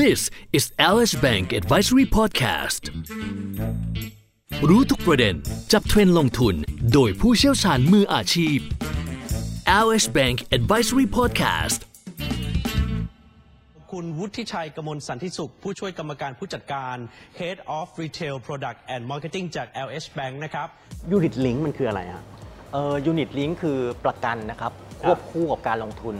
This is Alice Bank Advisory Podcast รู้ทุกประเด็น จับเทรนด์ลงทุน โดยผู้เชี่ยวชาญมืออาชีพ Alice Bank Advisory Podcast คุณวุฒิชัยกมลสันติสุข ผู้ช่วยกรรมการผู้จัดการ Head of Retail Product and Marketing จาก LH Bank นะครับ Unit Link มันคืออะไรฮะเอ่อยูนิตลิงคือประกันนะครับ ควบคู่กับการลงทุน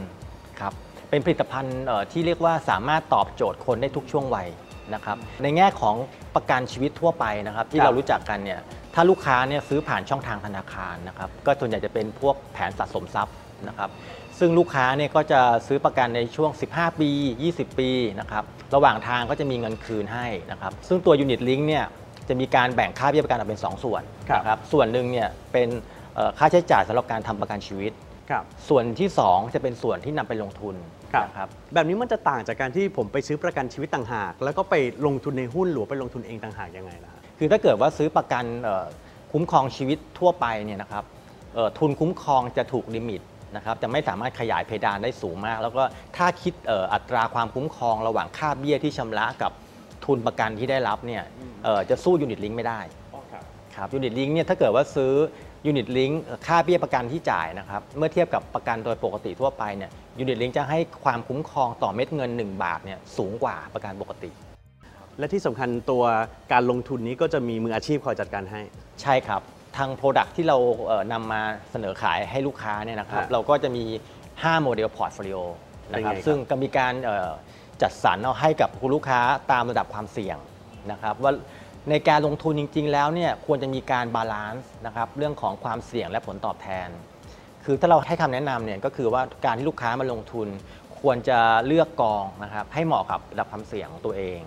ครับ เป็นผลิตภัณฑ์เอ่อที่เรียกว่าสามารถตอบโจทย์คนได้ทุกช่วงวัยนะครับในแง่ของประกันชีวิตทั่วไปนะครับที่ครับเรารู้จักกันเนี่ยถ้าลูกค้าเนี่ยซื้อผ่านช่องทางธนาคารนะครับก็ส่วนใหญ่จะเป็นพวกแผนสะสมทรัพย์นะครับซึ่งลูกค้าเนี่ยก็จะซื้อประกันในช่วง 15 ปี 20 ปีนะครับระหว่างทางก็จะมีเงินคืนให้นะครับซึ่งตัวยูนิตลิงเนี่ยจะมีการแบ่งค่าเบี้ยประกันออกเป็น 2 ส่วนครับนะครับส่วนหนึ่งเนี่ยเป็นเอ่อค่าใช้จ่ายสำหรับการทำประกันชีวิต ครับ ส่วนที่ 2 จะเป็นส่วนที่นำไปลงทุนนะครับแบบนี้มันจะต่างจากการที่ผมไปซื้อประกันชีวิตต่างหาก แล้วก็ไปลงทุนในหุ้นหรือว่าไปลงทุนเองต่างหากยังไงล่ะฮะคือถ้าเกิดว่าซื้อประกันเอ่อคุ้มครองชีวิตทั่วไปเนี่ยนะครับเอ่อทุนคุ้มครองจะถูกลิมิตนะครับจะไม่สามารถขยายเพดานได้สูงมาก แล้วก็ถ้าคิดเอ่ออัตราความคุ้มครองระหว่างค่าเบี้ยที่ชำระกับทุนประกันที่ได้รับเนี่ยเอ่อจะสู้ unit link ไม่ได้ครับ unit link เนี่ยถ้าเกิดว่าซื้อ unit link ค่าเบี้ยประกันที่จ่ายนะครับ เมื่อเทียบกับประกันโดยปกติทั่วไปเนี่ย unit link จะให้ความคุ้มครองต่อเม็ดเงิน 1 บาทเนี่ยสูงกว่าประกันปกติ และที่สำคัญตัวการลงทุนนี้ก็จะมีมืออาชีพคอยจัดการให้ ใช่ครับ ทาง Product ที่เราเอ่อนำมาเสนอขายให้ลูกค้าเนี่ยนะครับฮะเราก็จะมี 5 model portfolioนะครับเป็นไงครับ ซึ่งก็มีการเอ่อจัดสรรเอาให้กับคุณลูกค้าตามระดับความเสี่ยงนะครับว่า ในการลงทุนจริง ๆ แล้วเนี่ยควรจะมีการ balance นะครับเรื่องของความเสี่ยงและผลตอบแทน คือถ้าเราให้คำแนะนำเนี่ยก็คือว่าการที่ลูกค้ามาลงทุน ควรจะเลือกกองนะครับให้เหมาะกับระดับความเสี่ยงของตัวเอง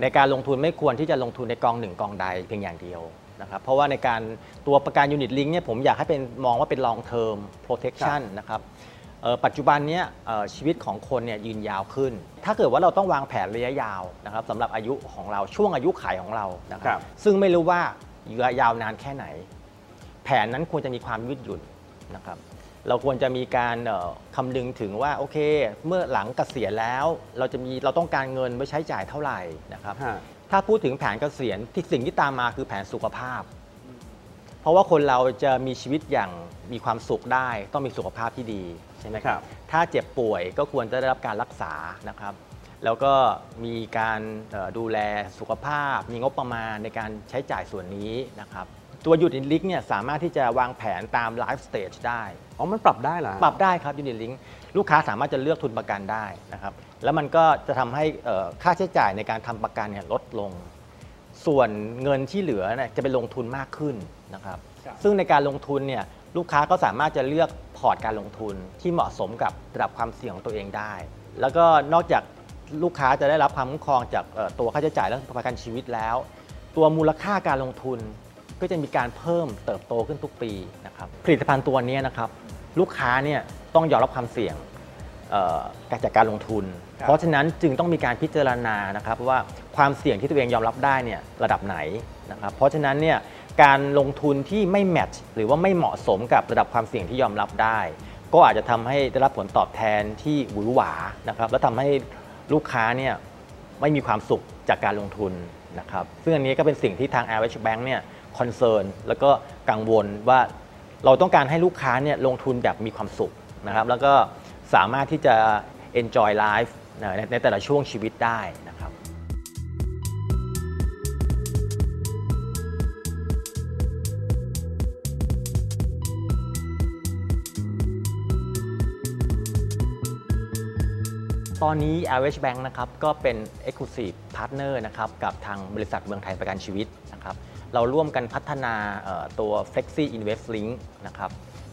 ในการลงทุนไม่ควรที่จะลงทุนในกองหนึ่งกองใดเพียงอย่างเดียวนะครับเพราะว่าในการตัวประกัน unit link เนี่ยผมอยากให้เป็นมองว่าเป็น long term protection นะครับ ปัจจุบันเนี้ยเอ่อชีวิตของคนเนี่ยยืนยาวขึ้น ถ้าเกิดว่าเราต้องวางแผนระยะยาวนะครับสำหรับอายุของเราช่วงอายุขัยของเรานะคครัรับบซึ่งไม่รู้ว่าระยะยาวนานแค่ไหน แผนนั้นควรจะมีความยืดหยุ่นนะครับ เราควรจะมีการเอ่อคำนึงถึงว่าโอเค เมื่อหลังเกษียณแล้ว เราจะมีเราต้องการเงินไว้ใช้จ่ายเท่าไหร่นะครับฮะถ้าพูดถึงแผนเกษียณที่สิ่งที่ตามมาคือแผนสุขภาพ เพราะว่าคนเราจะมีชีวิตอย่างมีความสุขได้ ต้องมีสุขภาพที่ดีใช่ไหมคครัรับบถ้าเจ็บป่วยก็ควรจะได้รับการรักษานะครับ แล้วก็มีการเอ่อดูแลสุขภาพ มีงบประมาณในการใช้จ่ายส่วนนี้นะครับตัว unit link เนี่ยสามารถที่จะวางแผนตาม life stage ได้ อ๋อ มันปรับได้เหรอฮะปรับได้ครับ unit link ลูกค้าสามารถจะเลือกทุนประกันได้นะครับ แล้วมันก็จะทำให้เอ่อค่าใช้จ่ายในการทำประกันเนี่ยลดลง ส่วนเงินที่เหลือเนี่ยจะไปลงทุนมากขึ้นนะครับครับ ซึ่งในการลงทุนเนี่ยลูกค้าก็สามารถจะเลือกพอร์ตการลงทุนที่เหมาะสมกับระดับความเสี่ยงของตัวเองได้ แล้วก็นอกจากลูกค้าจะได้รับความคุ้มครองจากเอ่อตัวค่าใช้จ่ายเรื่องประกันชีวิตแล้ว ตัวมูลค่าการลงทุนก็จะมีการเพิ่มเติบโตขึ้นทุกปีนะครับผลิตภัณฑ์ตัวนี้นะครับลูกค้าเนี่ยต้องยอมรับความเสี่ยงเอ่อ จากการลงทุนครับเพราะฉะนั้นจึงต้องมีการพิจารณานะครับว่าความเสี่ยงที่ตัวเองยอมรับได้เนี่ยระดับไหนนะครับเพราะฉะนั้นเนี่ยการลงทุนที่ไม่แมทช์หรือว่าไม่เหมาะสมกับระดับความเสี่ยงที่ยอมรับได้ ก็อาจจะทำให้ได้รับผลตอบแทนที่หวือหวานะครับและทำให้ลูกค้าเนี่ยไม่มีความสุขจากการลงทุนนะครับซึ่งอันนี้ก็เป็นสิ่งที่ทาง Average Bank เนี่ยคอนเซิร์นแล้วก็กังวลว่าเราต้องการให้ลูกค้าเนี่ยลงทุนแบบมีความสุขนะครับแล้วก็ สามารถที่จะ enjoy life ในในแต่ละช่วงชีวิตได้นะครับตอนนี้ Average Bank นะครับก็เป็น Exclusive Partner นะครับกับทางบริษัทเมืองไทยประกันชีวิตนะครับเราร่วมกันพัฒนาตัว Flexi Invest Link นะครับ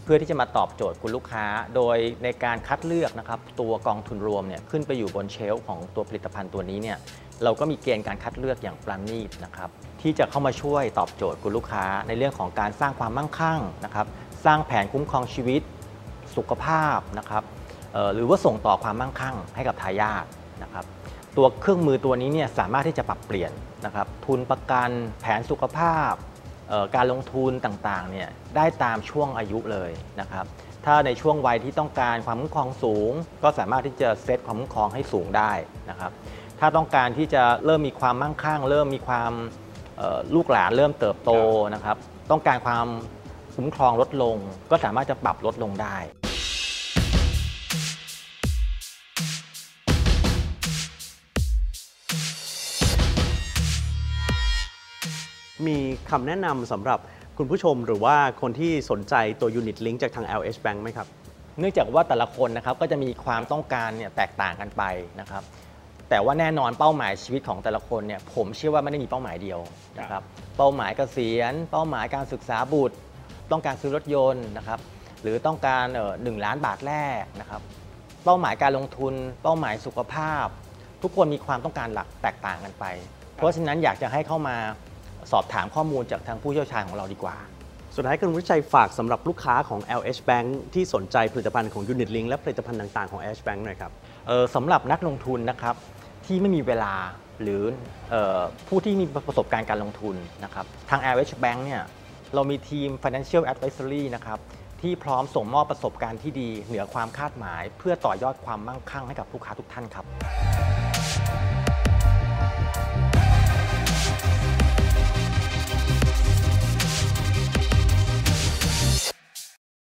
พื่อที่จะมาตอบโจทย์คุณลูกค้า โดยในการคัดเลือกนะครับตัวกองทุนรวมเนี่ยขึ้นไปอยู่บนเชลฟ์ของตัวผลิตภัณฑ์ตัวนี้เนี่ยเราก็มีเกณฑ์การคัดเลือกอย่างปราณีตนะครับที่จะเข้ามาช่วยตอบโจทย์คุณลูกค้า ในเรื่องของการสร้างความมั่งคั่งนะครับสร้างแผนคุ้มครองชีวิต สุขภาพนะครับหรือว่าส่งต่อความมั่งคั่งให้กับทายาทนะครับตัวเครื่องมือตัวนี้เนี่ยสามารถที่จะปรับเปลี่ยนนะครับทุนประกันแผนสุขภาพ การลงทุนต่างๆเนี่ยได้ตามช่วงอายุเลยนะครับถ้าในช่วงวัยที่ต้องการความคุ้มครองสูง ก็สามารถที่จะเซตความคุ้มครองให้สูงได้นะครับถ้าต้องการที่จะเริ่มมีความมั่งคั่ง เริ่มมีความลูกหลานเริ่มเติบโตนะครับต้องการความคุ้มครองลดลง ก็สามารถจะปรับลดลงได้ มีคำแนะนำสำหรับคุณผู้ชมหรือว่าคนที่สนใจตัว Unit Link จากทาง LH Bank ไหมครับ เนื่องจากว่าแต่ละคนนะครับก็จะมีความต้องการเนี่ยแตกต่างกันไปนะครับ แต่ว่าแน่นอนเป้าหมายชีวิตของแต่ละคนเนี่ยผมเชื่อว่าไม่ได้มีเป้าหมายเดียวนะครับ เป้าหมายเกษียณ เป้าหมายการศึกษาบุตร ต้องการซื้อรถยนต์นะครับหรือต้องการเอ่อหนึ่งล้านบาทแรกนะครับ เป้าหมายการลงทุน เป้าหมายสุขภาพ ทุกคนมีความต้องการหลักแตกต่างกันไป เพราะฉะนั้นอยากจะให้เข้ามา สอบถามข้อมูลจากทางผู้เชี่ยวชาญของเราดีกว่า สุดท้ายคุณวิชัยฝากสำหรับลูกค้าของ LH Bank ที่สนใจผลิตภัณฑ์ของ Unit Link และผลิตภัณฑ์ต่างๆของ LH Bank หน่อยครับเอ่อสำหรับนักลงทุนนะครับที่ไม่มีเวลาหรือเออผู้ที่มีประสบการณ์การลงทุนนะครับทาง LH Bank เนี่ยเรามีทีม Financial Advisory นะครับที่พร้อมส่งมอบประสบการณ์ที่ดีเหนือความคาดหมาย เพื่อต่อยอดความมั่งคั่งให้กับลูกค้าทุกท่านครับ